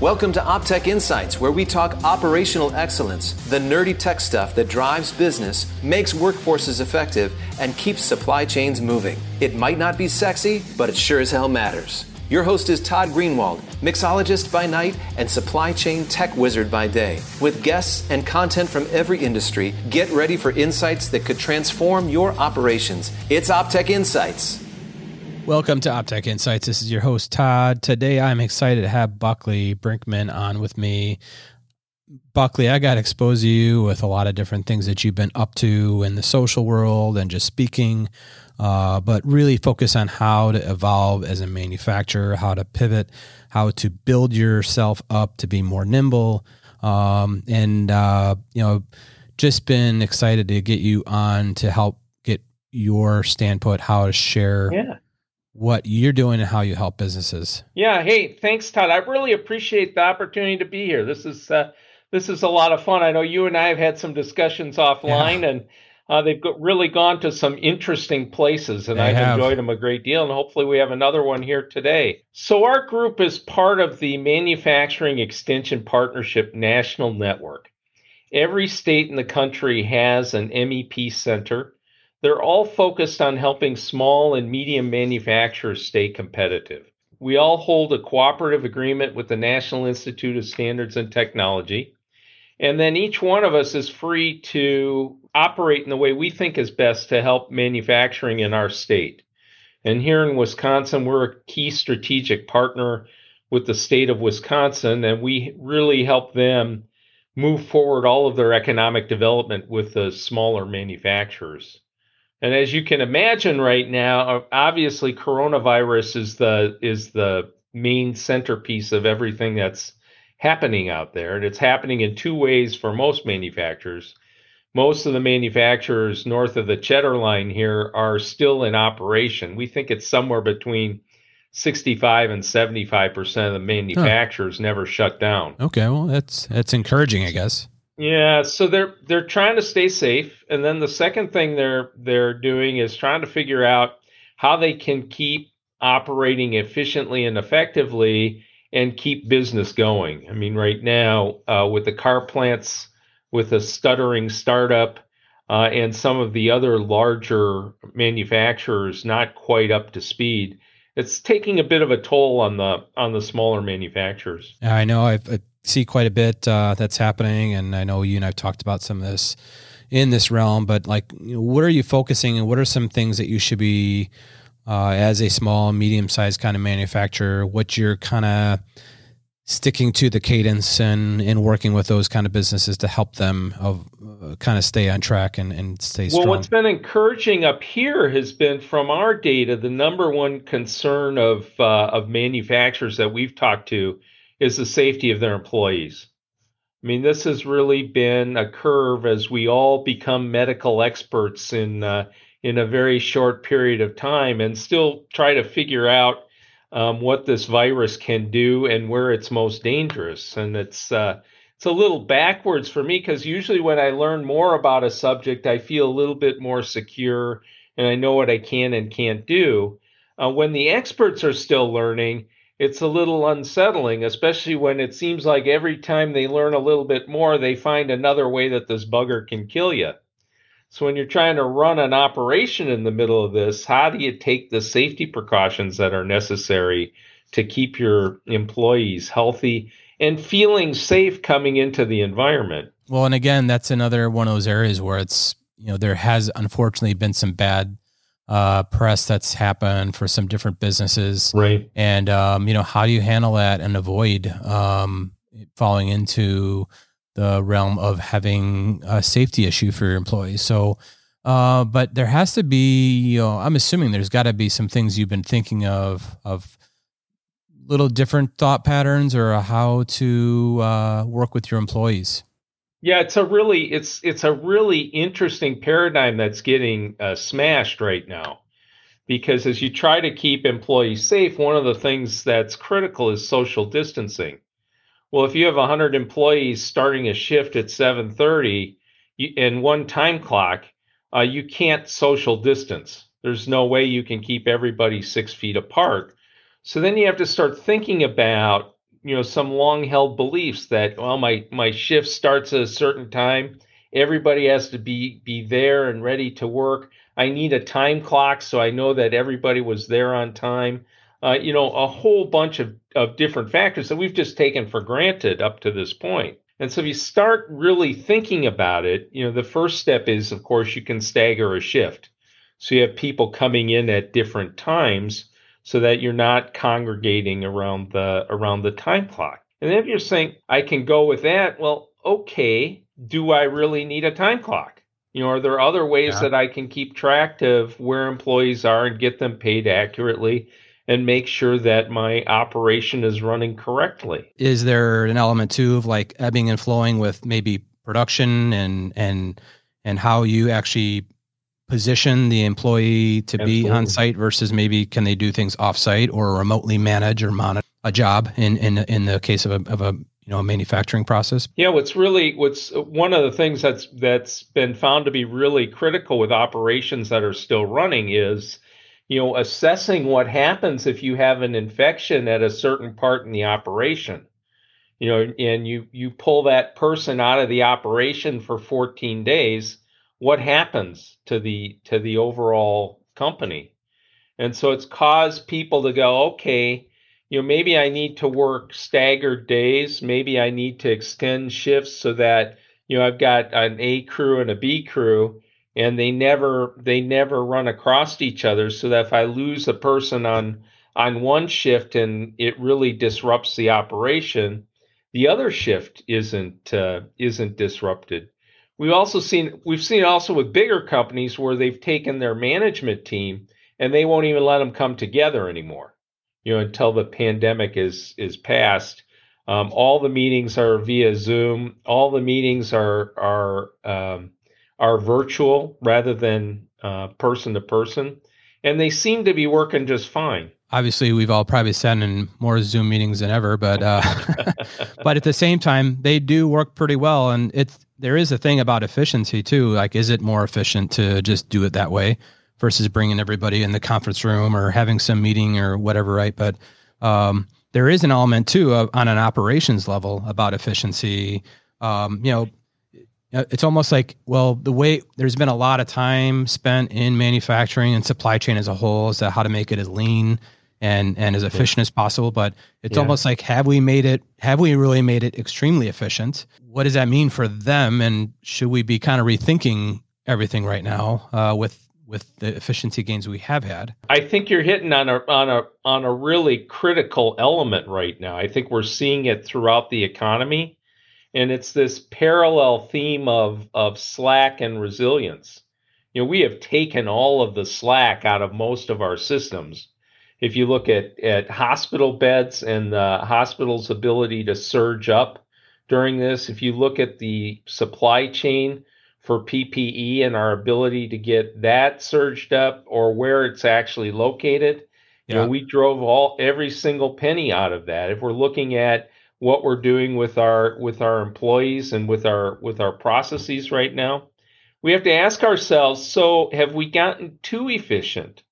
Welcome to OpTech Insights, where we talk operational excellence, the nerdy tech stuff that drives business, makes workforces effective, and keeps supply chains moving. It might not be sexy, but it sure as hell matters. Your host is Todd Greenwald, mixologist by night and supply chain tech wizard by day. With guests and content from every industry, get ready for insights that could transform your operations. It's OpTech Insights. Welcome to OpTech Insights. This is your host, Todd. Today I'm excited to have Buckley Brinkman on with me. Buckley, I got to you with a lot of different things that you've been up to in the social world and just speaking uh, but really focus on how to evolve as a manufacturer, how to pivot, how to build yourself up to be more nimble. Um, and, uh, you know, just been excited to get you on to help get your standpoint, how to share yeah. What you're doing and how you help businesses. Yeah. Hey, thanks, Todd. I really appreciate the opportunity to be here. This is, uh, this is a lot of fun. I know you and I have had some discussions offline yeah. and uh, they've really gone to some interesting places, and they I've have. enjoyed them a great deal. And hopefully, we have another one here today. So, our group is part of the Manufacturing Extension Partnership National Network. Every state in the country has an MEP center. They're all focused on helping small and medium manufacturers stay competitive. We all hold a cooperative agreement with the National Institute of Standards and Technology. And then each one of us is free to operate in the way we think is best to help manufacturing in our state. And here in Wisconsin, we're a key strategic partner with the state of Wisconsin, and we really help them move forward all of their economic development with the smaller manufacturers. And as you can imagine right now, obviously coronavirus is the is the main centerpiece of everything that's happening out there. And it's happening in two ways for most manufacturers most of the manufacturers north of the Cheddar line here are still in operation. We think it's somewhere between 65 and 75 percent of the manufacturers huh. never shut down. Okay, well that's that's encouraging, I guess. Yeah, so they're they're trying to stay safe, and then the second thing they're they're doing is trying to figure out how they can keep operating efficiently and effectively and keep business going. I mean, right now uh, with the car plants with a stuttering startup uh, and some of the other larger manufacturers not quite up to speed. It's taking a bit of a toll on the on the smaller manufacturers. I know I've, i see quite a bit uh, that's happening, and I know you and I've talked about some of this in this realm. But like, you know, what are you focusing, and what are some things that you should be uh, as a small, medium sized kind of manufacturer? What you're kind of sticking to the cadence and, and working with those kind of businesses to help them of uh, kind of stay on track and, and stay strong. Well, what's been encouraging up here has been from our data, the number one concern of uh, of manufacturers that we've talked to is the safety of their employees. I mean, this has really been a curve as we all become medical experts in uh, in a very short period of time, and still try to figure out um, what this virus can do and where it's most dangerous. And it's uh, it's a little backwards for me because usually when I learn more about a subject, I feel a little bit more secure and I know what I can and can't do. Uh, when the experts are still learning, it's a little unsettling, especially when it seems like every time they learn a little bit more, they find another way that this bugger can kill you. So when you're trying to run an operation in the middle of this, how do you take the safety precautions that are necessary to keep your employees healthy and feeling safe coming into the environment? Well, and again, that's another one of those areas where it's, you know, there has unfortunately been some bad uh, press that's happened for some different businesses. Right. And, um, you know, how do you handle that and avoid um, falling into the realm of having a safety issue for your employees. So, uh, but there has to be, you know, I'm assuming there's got to be some things you've been thinking of, of little different thought patterns or how to uh, work with your employees. Yeah, it's a really it's it's a really interesting paradigm that's getting uh, smashed right now, because as you try to keep employees safe, one of the things that's critical is social distancing. Well, if you have 100 employees starting a shift at 7:30 in one time clock, uh, you can't social distance. There's no way you can keep everybody six feet apart. So then you have to start thinking about you know some long held beliefs that well my my shift starts at a certain time. Everybody has to be be there and ready to work. I need a time clock so i know that everybody was there on time. Uh, you know a whole bunch of, of different factors that we've just taken for granted up to this point. And so if you start really thinking about it you know the first step is of course you can stagger a shift. So you have people coming in at different times so that you're not congregating around the around the time clock. And if you're saying I can go with that, well, okay, do I really need a time clock? You know, are there other ways yeah. that I can keep track of where employees are and get them paid accurately and make sure that my operation is running correctly? Is there an element too of like ebbing and flowing with maybe production and and and how you actually position the employee to Absolutely. be on site versus maybe can they do things off site or remotely manage or monitor a job in in in the case of a of a you know a manufacturing process yeah what's really what's one of the things that's that's been found to be really critical with operations that are still running is you know assessing what happens if you have an infection at a certain part in the operation you know and you you pull that person out of the operation for 14 days what happens to the to the overall company. And so it's caused people to go okay you know maybe i need to work staggered days. Maybe i need to extend shifts so that you know i've got an a crew and a b crew and they never they never run across each other. So that if i lose a person on on one shift and it really disrupts the operation the other shift isn't uh, isn't disrupted We've also seen we've seen also with bigger companies where they've taken their management team and they won't even let them come together anymore. You know, until the pandemic is is past. Um, all the meetings are via Zoom. All the meetings are are um, are virtual rather than uh, person to person, and they seem to be working just fine obviously we've all probably sat in more zoom meetings than ever but uh, but at the same time they do work pretty well and it's there is a thing about efficiency too. Like, is it more efficient to just do it that way versus bringing everybody in the conference room or having some meeting or whatever, right? But um, there is an element too of, on an operations level about efficiency. Um, you know, it's almost like well, the way there's been a lot of time spent in manufacturing and supply chain as a whole is that how to make it as lean and and as efficient as possible but it's yeah. almost like have we made it have we really made it extremely efficient? What does that mean for them? And should we be kind of rethinking everything right now uh, with with the efficiency gains we have had? I think you're hitting on a on a on a really critical element right now. I think we're seeing it throughout the economy and it's this parallel theme of of slack and resilience. You know we have taken all of the slack out of most of our systems if you look at, at hospital beds and the hospital's ability to surge up during this, if you look at the supply chain for PPE and our ability to get that surged up or where it's actually located, yeah. you know, we drove all every single penny out of that. If we're looking at what we're doing with our with our employees and with our with our processes right now, we have to ask ourselves, so have we gotten too efficient?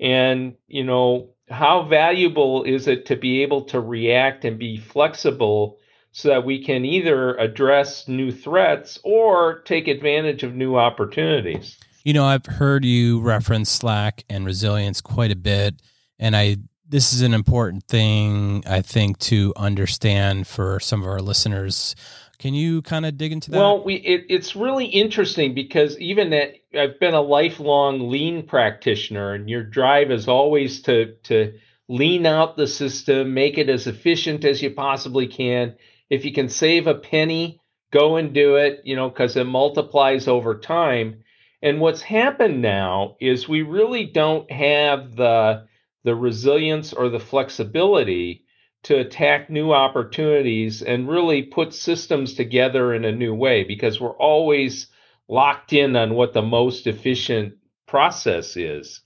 And, you know, how valuable is it to be able to react and be flexible so that we can either address new threats or take advantage of new opportunities? You know, I've heard you reference Slack and resilience quite a bit. And I, this is an important thing, I think, to understand for some of our listeners can you kind of dig into that? Well, we it, it's really interesting because even that I've been a lifelong lean practitioner, and your drive is always to to lean out the system, make it as efficient as you possibly can. If you can save a penny, go and do it, you know, because it multiplies over time. And what's happened now is we really don't have the the resilience or the flexibility to attack new opportunities and really put systems together in a new way because we're always locked in on what the most efficient process is.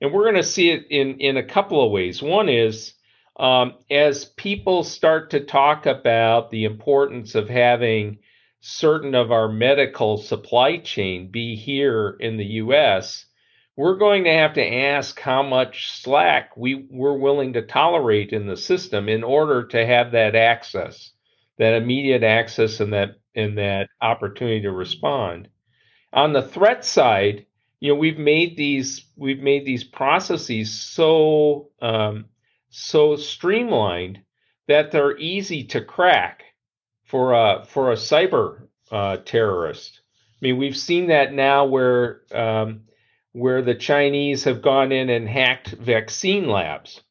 And we're going to see it in, in a couple of ways. One is um, as people start to talk about the importance of having certain of our medical supply chain be here in the US, we're going to have to ask how much slack we, we're willing to tolerate in the system in order to have that access, that immediate access and that and that opportunity to respond. On the threat side, you know, we've made these we've made these processes so um, so streamlined that they're easy to crack for a for a cyber uh, terrorist. I mean, we've seen that now where um, where the Chinese have gone in and hacked vaccine labs.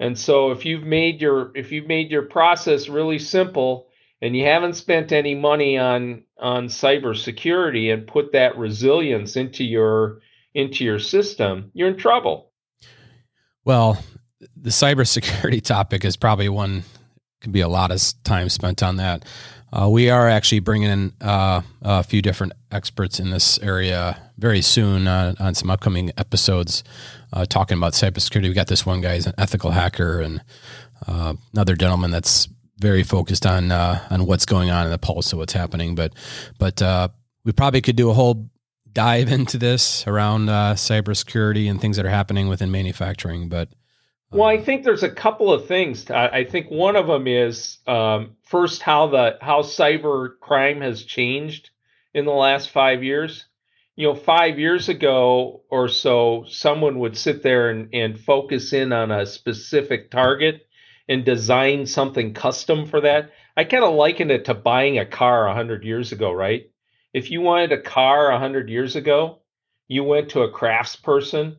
And so if you've made your if you've made your process really simple and you haven't spent any money on on cybersecurity and put that resilience into your into your system, you're in trouble. Well, the cybersecurity topic is probably one could be a lot of time spent on that. Uh, we are actually bringing in uh, a few different experts in this area very soon uh, on some upcoming episodes uh, talking about cybersecurity. We got this one guy, he's an ethical hacker, and uh, another gentleman that's very focused on uh, on what's going on in the pulse of what's happening. But but we probably could do a whole dive into this around cybersecurity and things that are happening within manufacturing. But well, I think there's a couple of things. I think one of them is um, first how the how cyber crime has changed in the last five years. You know, five years ago or so, someone would sit there and, and focus in on a specific target and design something custom for that. I kind of liken it to buying a car 100 years ago, right? If you wanted a car 100 years ago, you went to a craftsperson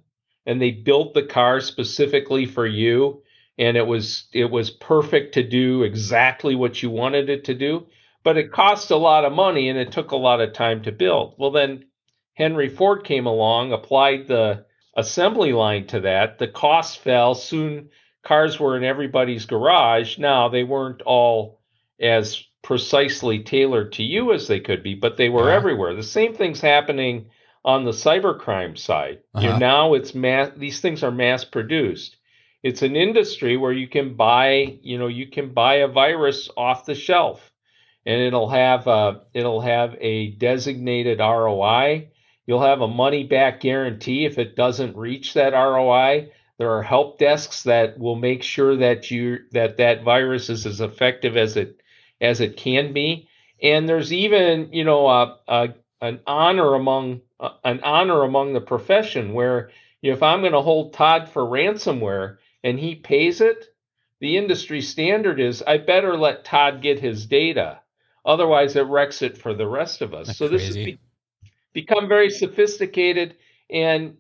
and they built the car specifically for you and it was it was perfect to do exactly what you wanted it to do but it cost a lot of money and it took a lot of time to build. Well then henry ford came along applied the assembly line to that. The cost fell. Soon cars were in everybody's garage. Now they weren't all as precisely tailored to you as they could be but they were uh-huh. everywhere. The same thing's happening on the cybercrime side. Uh-huh. You know, now it's mass these things are mass produced. It's an industry where you can buy, you know, you can buy a virus off the shelf and it'll have a, it'll have a designated ROI. You'll have a money back guarantee if it doesn't reach that ROI. There are help desks that will make sure that you that that virus is as effective as it as it can be. And there's even, you know, a, a an honor among uh, an honor among the profession where you know, if I'm going to hold Todd for ransomware and he pays it, the industry standard is I better let Todd get his data. Otherwise, it wrecks it for the rest of us. That's so crazy. this has be, become very sophisticated, and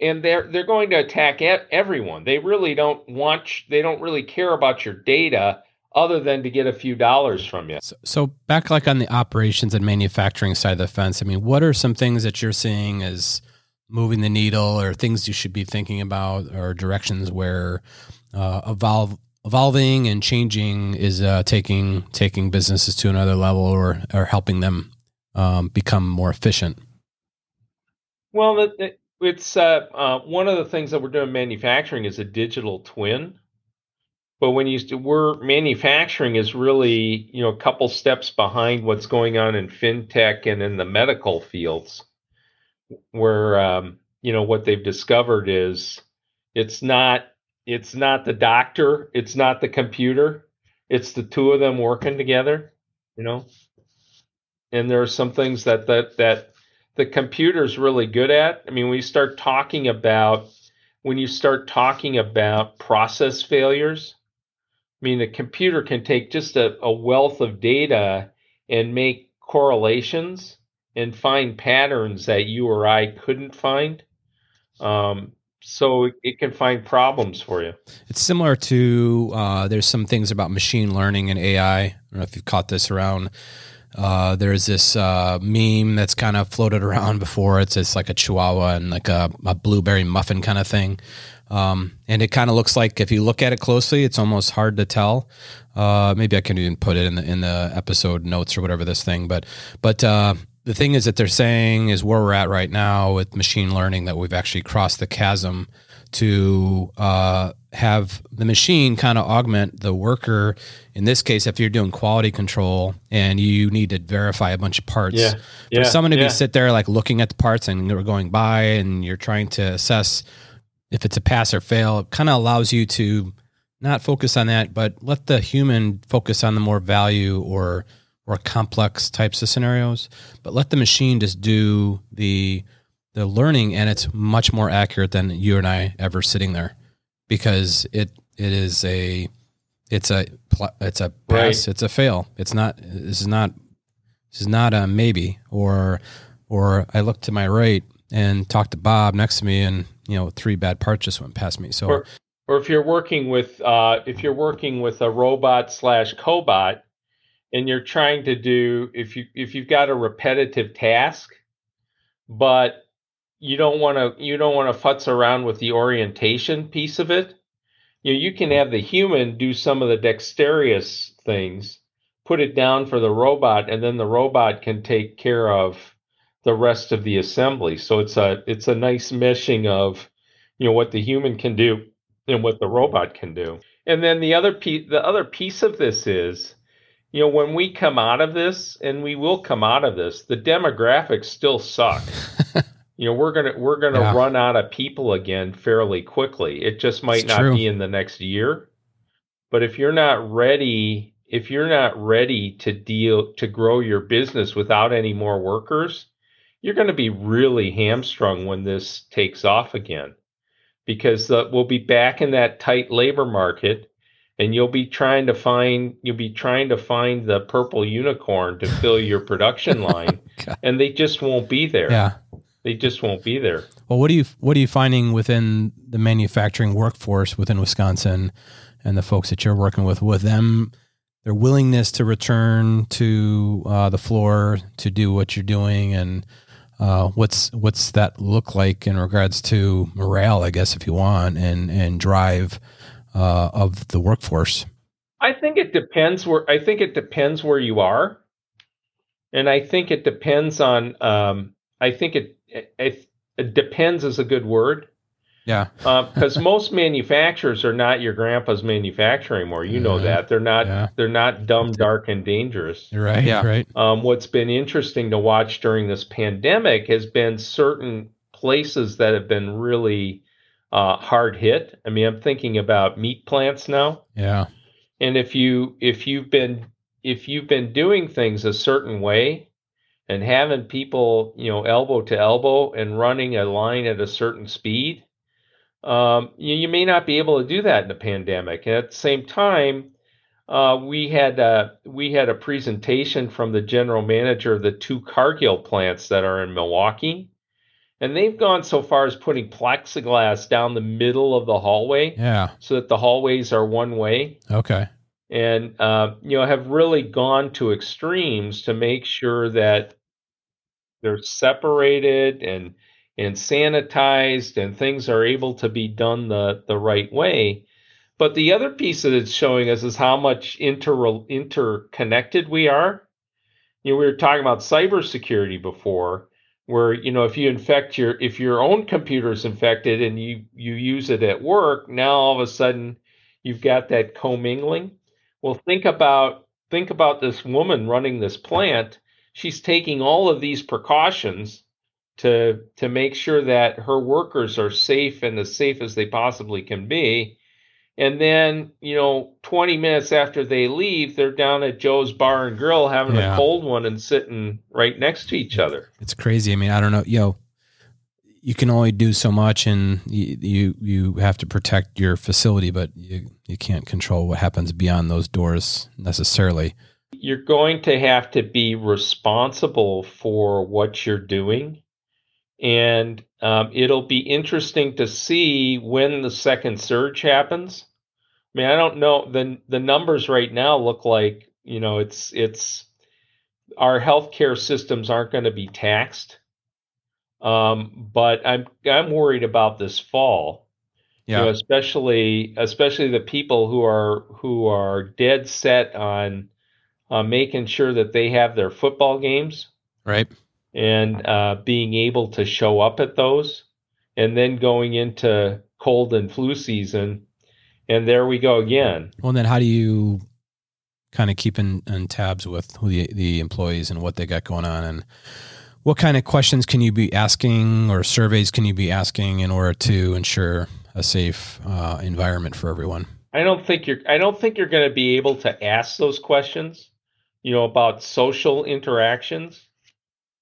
and they're they're going to attack everyone. They really don't want. They don't really care about your data other than to get a few dollars from you. So, so, back like on the operations and manufacturing side of the fence, I mean, what are some things that you're seeing as moving the needle or things you should be thinking about or directions where uh, evolve evolving and changing is uh, taking taking businesses to another level or or helping them um, become more efficient? Well, it's uh, uh, one of the things that we're doing manufacturing is a digital twin but when you we're manufacturing is really you know a couple steps behind what's going on in fintech and in the medical fields where um, you know what they've discovered is it's not it's not the doctor it's not the computer it's the two of them working together you know? And there are some things that that that the computer's really good at. I mean we start talking about when you start talking about process failures I mean, a computer can take just a, a wealth of data and make correlations and find patterns that you or I couldn't find. Um, so it can find problems for you. It's similar to uh, there's some things about machine learning and AI. I don't know if you've caught this around. Uh, there's this uh, meme that's kind of floated around before. It's just like a chihuahua and like a, a blueberry muffin kind of thing. Um, and it kind of looks like if you look at it closely, it's almost hard to tell. Uh, maybe I can even put it in the in the episode notes or whatever this thing. But but uh, the thing is that they're saying is where we're at right now with machine learning that we've actually crossed the chasm to uh, have the machine kind of augment the worker. In this case, if you're doing quality control and you need to verify a bunch of parts, Yeah. for Yeah. someone to yeah. be sit there like looking at the parts and they're going by and you're trying to assess if it's a pass or fail, it kind of allows you to not focus on that, but let the human focus on the more value or or complex types of scenarios. But let the machine just do the the learning, and it's much more accurate than you and I ever sitting there because it it is a it's a it's a pass, it's a fail. It's not this is not this is not a maybe or or I look to my right and talk to Bob next to me and you know three bad parts just went past me. So Or- or if you're working with uh, if you're working with a robot slash cobot and you're trying to do if you if you've got a repetitive task but you don't want to you don't want to futz around with the orientation piece of it you know, you can have the human do some of the dexterous things put it down for the robot and then the robot can take care of the rest of the assembly so it's a it's a nice meshing of you know what the human can do and what the robot can do. And then the other piece, the other piece of this is, you know, when we come out of this, and we will come out of this, the demographics still suck. you know, we're gonna we're gonna Yeah. run out of people again fairly quickly. It just might It's not true. be in the next year. But if you're not ready, if you're not ready to deal to grow your business without any more workers, you're going to be really hamstrung when this takes off again because uh, we'll be back in that tight labor market and you'll be trying to find you'll be trying to find the purple unicorn to fill your production line and they just won't be there. Yeah. they just won't be there. Well, what do you what are you finding within the manufacturing workforce within Wisconsin and the folks that you're working with? With them their willingness to return to uh, the floor to do what you're doing and uh, what's what's that look like in regards to morale, I guess, if you want, and and drive uh, of the workforce. I think it depends where I think it depends where you are, and I think it depends on. Um, I think it, it it depends is a good word Yeah, because most manufacturers are not your grandpa's manufacturer anymore. You know that they're not Yeah. they're not dumb, dark, and dangerous. you're right. Yeah. right. Um, what's been interesting to watch during this pandemic has been certain places that have been really uh, hard hit. I mean, I'm thinking about meat plants now Yeah, and if you if you've been if you've been doing things a certain way and having people you know elbow to elbow and running a line at a certain speed um, you, you may not be able to do that in a pandemic and at the same time uh, we had a, we had a presentation from the general manager of the two Cargill plants that are in Milwaukee, and they've gone so far as putting plexiglass down the middle of the hallway yeah. so that the hallways are one way Okay. and uh, you know have really gone to extremes to make sure that they're separated and and sanitized and things are able to be done the the right way. But the other piece that it's showing us is how much inter interconnected we are. You know we were talking about cybersecurity before where you know if you infect your if your own computer is infected and you you use it at work now all of a sudden you've got that commingling. Well, think about think about this woman running this plant. She's taking all of these precautions to to make sure that her workers are safe and as safe as they possibly can be. And then, you know, 20 minutes after they leave, they're down at Joe's Bar and Grill having Yeah. a cold one and sitting right next to each other. It's crazy. I mean, I don't know. Yo, you can only do so much, and you you, you have to protect your facility, but you you can't control what happens beyond those doors necessarily. you're going to have to be responsible for what you're doing. And um, it'll be interesting to see when the second surge happens. I mean, I don't know the the numbers right now look like you know it's it's our healthcare systems aren't going to be taxed. Um, but I'm I'm worried about this fall you know, especially especially the people who are who are dead set on uh, making sure that they have their football games right. And uh, being able to show up at those, and then going into cold and flu season, and there we go again. Well, then how do you kind of keep in, in tabs with the the employees and what they got going on and what kind of questions can you be asking or surveys can you be asking in order to ensure a safe uh, environment for everyone? I don't think you're I don't think you're going to be able to ask those questions, you know, about social interactions.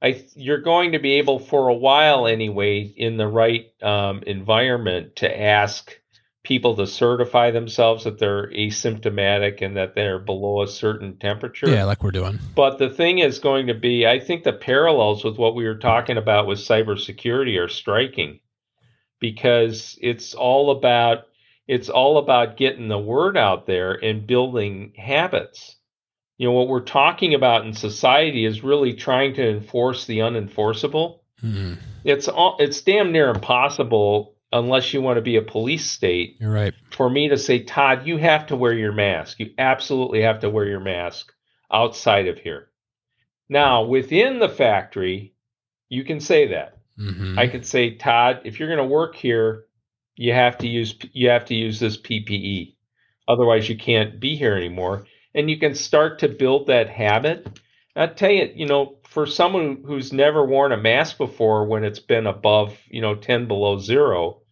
I you're going to be able for a while anyway in the right um, environment to ask people to certify themselves that they're asymptomatic and that they're below a certain temperature. Yeah, like we're doing. But the thing is going to be, I think the parallels with what we were talking about with cybersecurity are striking because it's all about it's all about getting the word out there and building habits. You know, what we're talking about in society is really trying to enforce the unenforceable. Mm-hmm. It's all, it's damn near impossible unless you want to be a police state. You're right. For me to say, Todd, you have to wear your mask. You absolutely have to wear your mask outside of here. Now, within the factory, you can say that. Mm-hmm. I could say, Todd, if you're going to work here, you have to use you have to use this PPE. Otherwise, you can't be here anymore. And you can start to build that habit. I tell you, you know, for someone who's never worn a mask before, when it's been above, you know, ten below zero,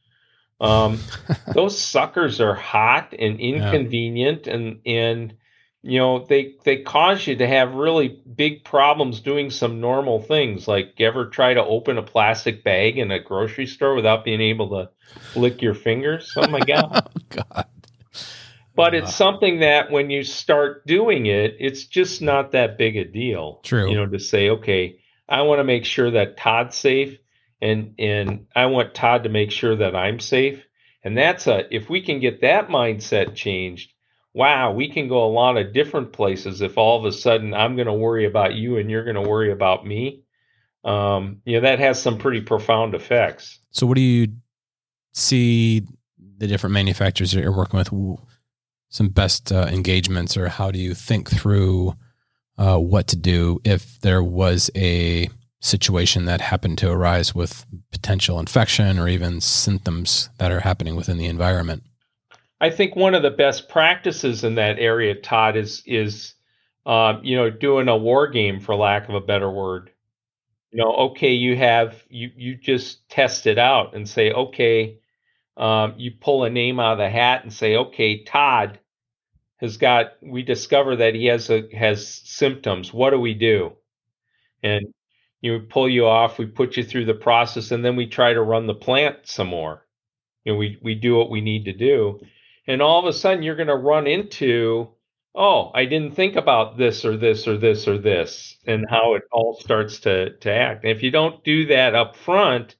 um, those suckers are hot and inconvenient, yeah. and and you know they they cause you to have really big problems doing some normal things like ever try to open a plastic bag in a grocery store without being able to lick your fingers oh my god oh god but it's something that when you start doing it it's just not that big a deal true you know to say okay i want to make sure that todd's safe and and i want todd to make sure that i'm safe and that's a if we can get that mindset changed wow, we can go a lot of different places if all of a sudden I'm going to worry about you and you're going to worry about me. Um, you know, that has some pretty profound effects. So, what do you see the different manufacturers that you're working with? Some best uh, engagements, or how do you think through uh, what to do if there was a situation that happened to arise with potential infection or even symptoms that are happening within the environment? I think one of the best practices in that area, Todd, is is uh, you know doing a war game, for lack of a better word. You know, okay, you have you you just test it out and say, okay, um, you pull a name out of the hat and say, okay, Todd has got. We discover that he has a has symptoms. What do we do? And you pull you off. We put you through the process, and then we try to run the plant some more. You know, we we do what we need to do and all of a sudden you're going to run into oh i didn't think about this or this or this or this and how it all starts to to act and if you don't do that up front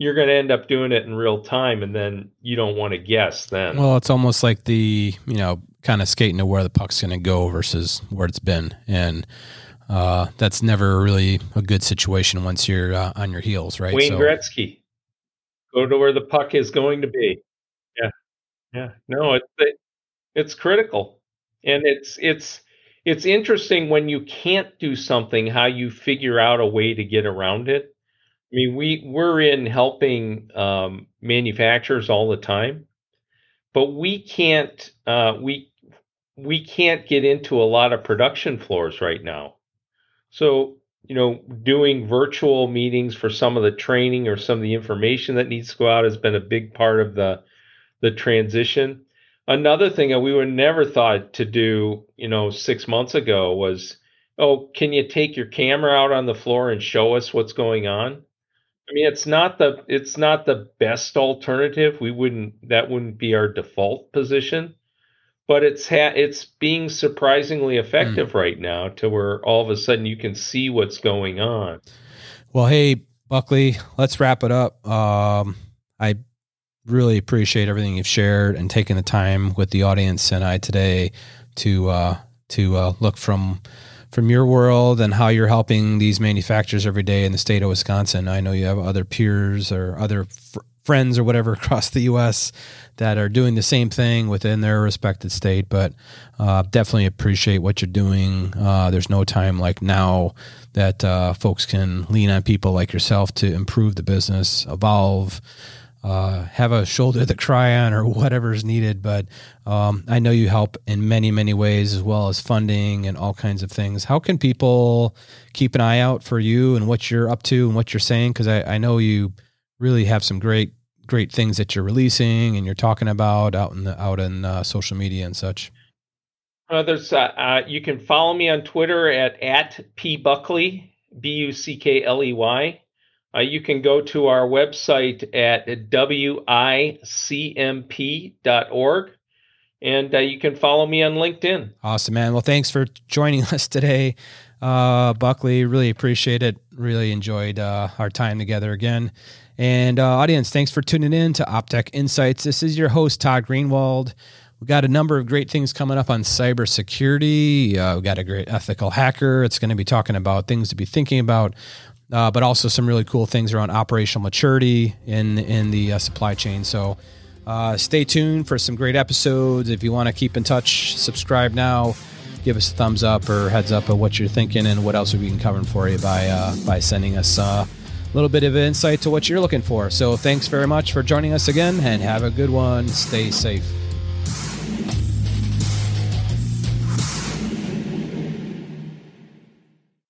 you're going to end up doing it in real time and then you don't want to guess then. Well it's almost like the you know kind of skating to where the puck's going to go versus where it's been. And uh, that's never really a good situation once you're uh, on your heels right? Wayne so, gretzky. Go to where the puck is going to be. Yeah. Yeah, no, it's it's critical, and it's it's it's interesting when you can't do something how you figure out a way to get around it. I mean, we we're in helping um, manufacturers all the time, but we can't uh, we we can't get into a lot of production floors right now. So you know, doing virtual meetings for some of the training or some of the information that needs to go out has been a big part of the the transition. Another thing that we would never thought to do, you know, six months ago was, oh, can you take your camera out on the floor and show us what's going on? I mean, it's not the it's not the best alternative. We wouldn't that wouldn't be our default position, but it's ha- it's being surprisingly effective mm. right now to where all of a sudden you can see what's going on. Well, hey Buckley, let's wrap it up. Um, I really appreciate everything you've shared and taking the time with the audience and I today to uh, to uh, look from from your world and how you're helping these manufacturers every day in the state of Wisconsin. I know you have other peers or other fr- friends or whatever across the U.S. that are doing the same thing within their respected state, but uh, definitely appreciate what you're doing. Uh, there's no time like now that uh, folks can lean on people like yourself to improve the business, evolve uh, have a shoulder to cry on or whatever's needed. But um, I know you help in many, many ways, as well as funding and all kinds of things. How can people keep an eye out for you and what you're up to and what you're saying? Because I, I know you really have some great, great things that you're releasing and you're talking about out in the out in uh, social media and such. Uh, there's uh, uh you can follow me on Twitter at at p buckley b u c k l e y uh, you can go to our website at wicmp.org and uh, you can follow me on LinkedIn. Awesome, man. Well, thanks for joining us today, uh, Buckley. Really appreciate it. Really enjoyed uh, our time together again. And uh, audience, thanks for tuning in to Optech Insights. This is your host, Todd Greenwald. We've got a number of great things coming up on cybersecurity. Uh, we've got a great ethical hacker. It's going to be talking about things to be thinking about uh, but also some really cool things around operational maturity in in the uh, supply chain. So uh, stay tuned for some great episodes. If you want to keep in touch, subscribe now. Give us a thumbs up or heads up of what you're thinking and what else we can cover for you by uh, by sending us uh, a little bit of insight to what you're looking for. So thanks very much for joining us again and have a good one. Stay safe.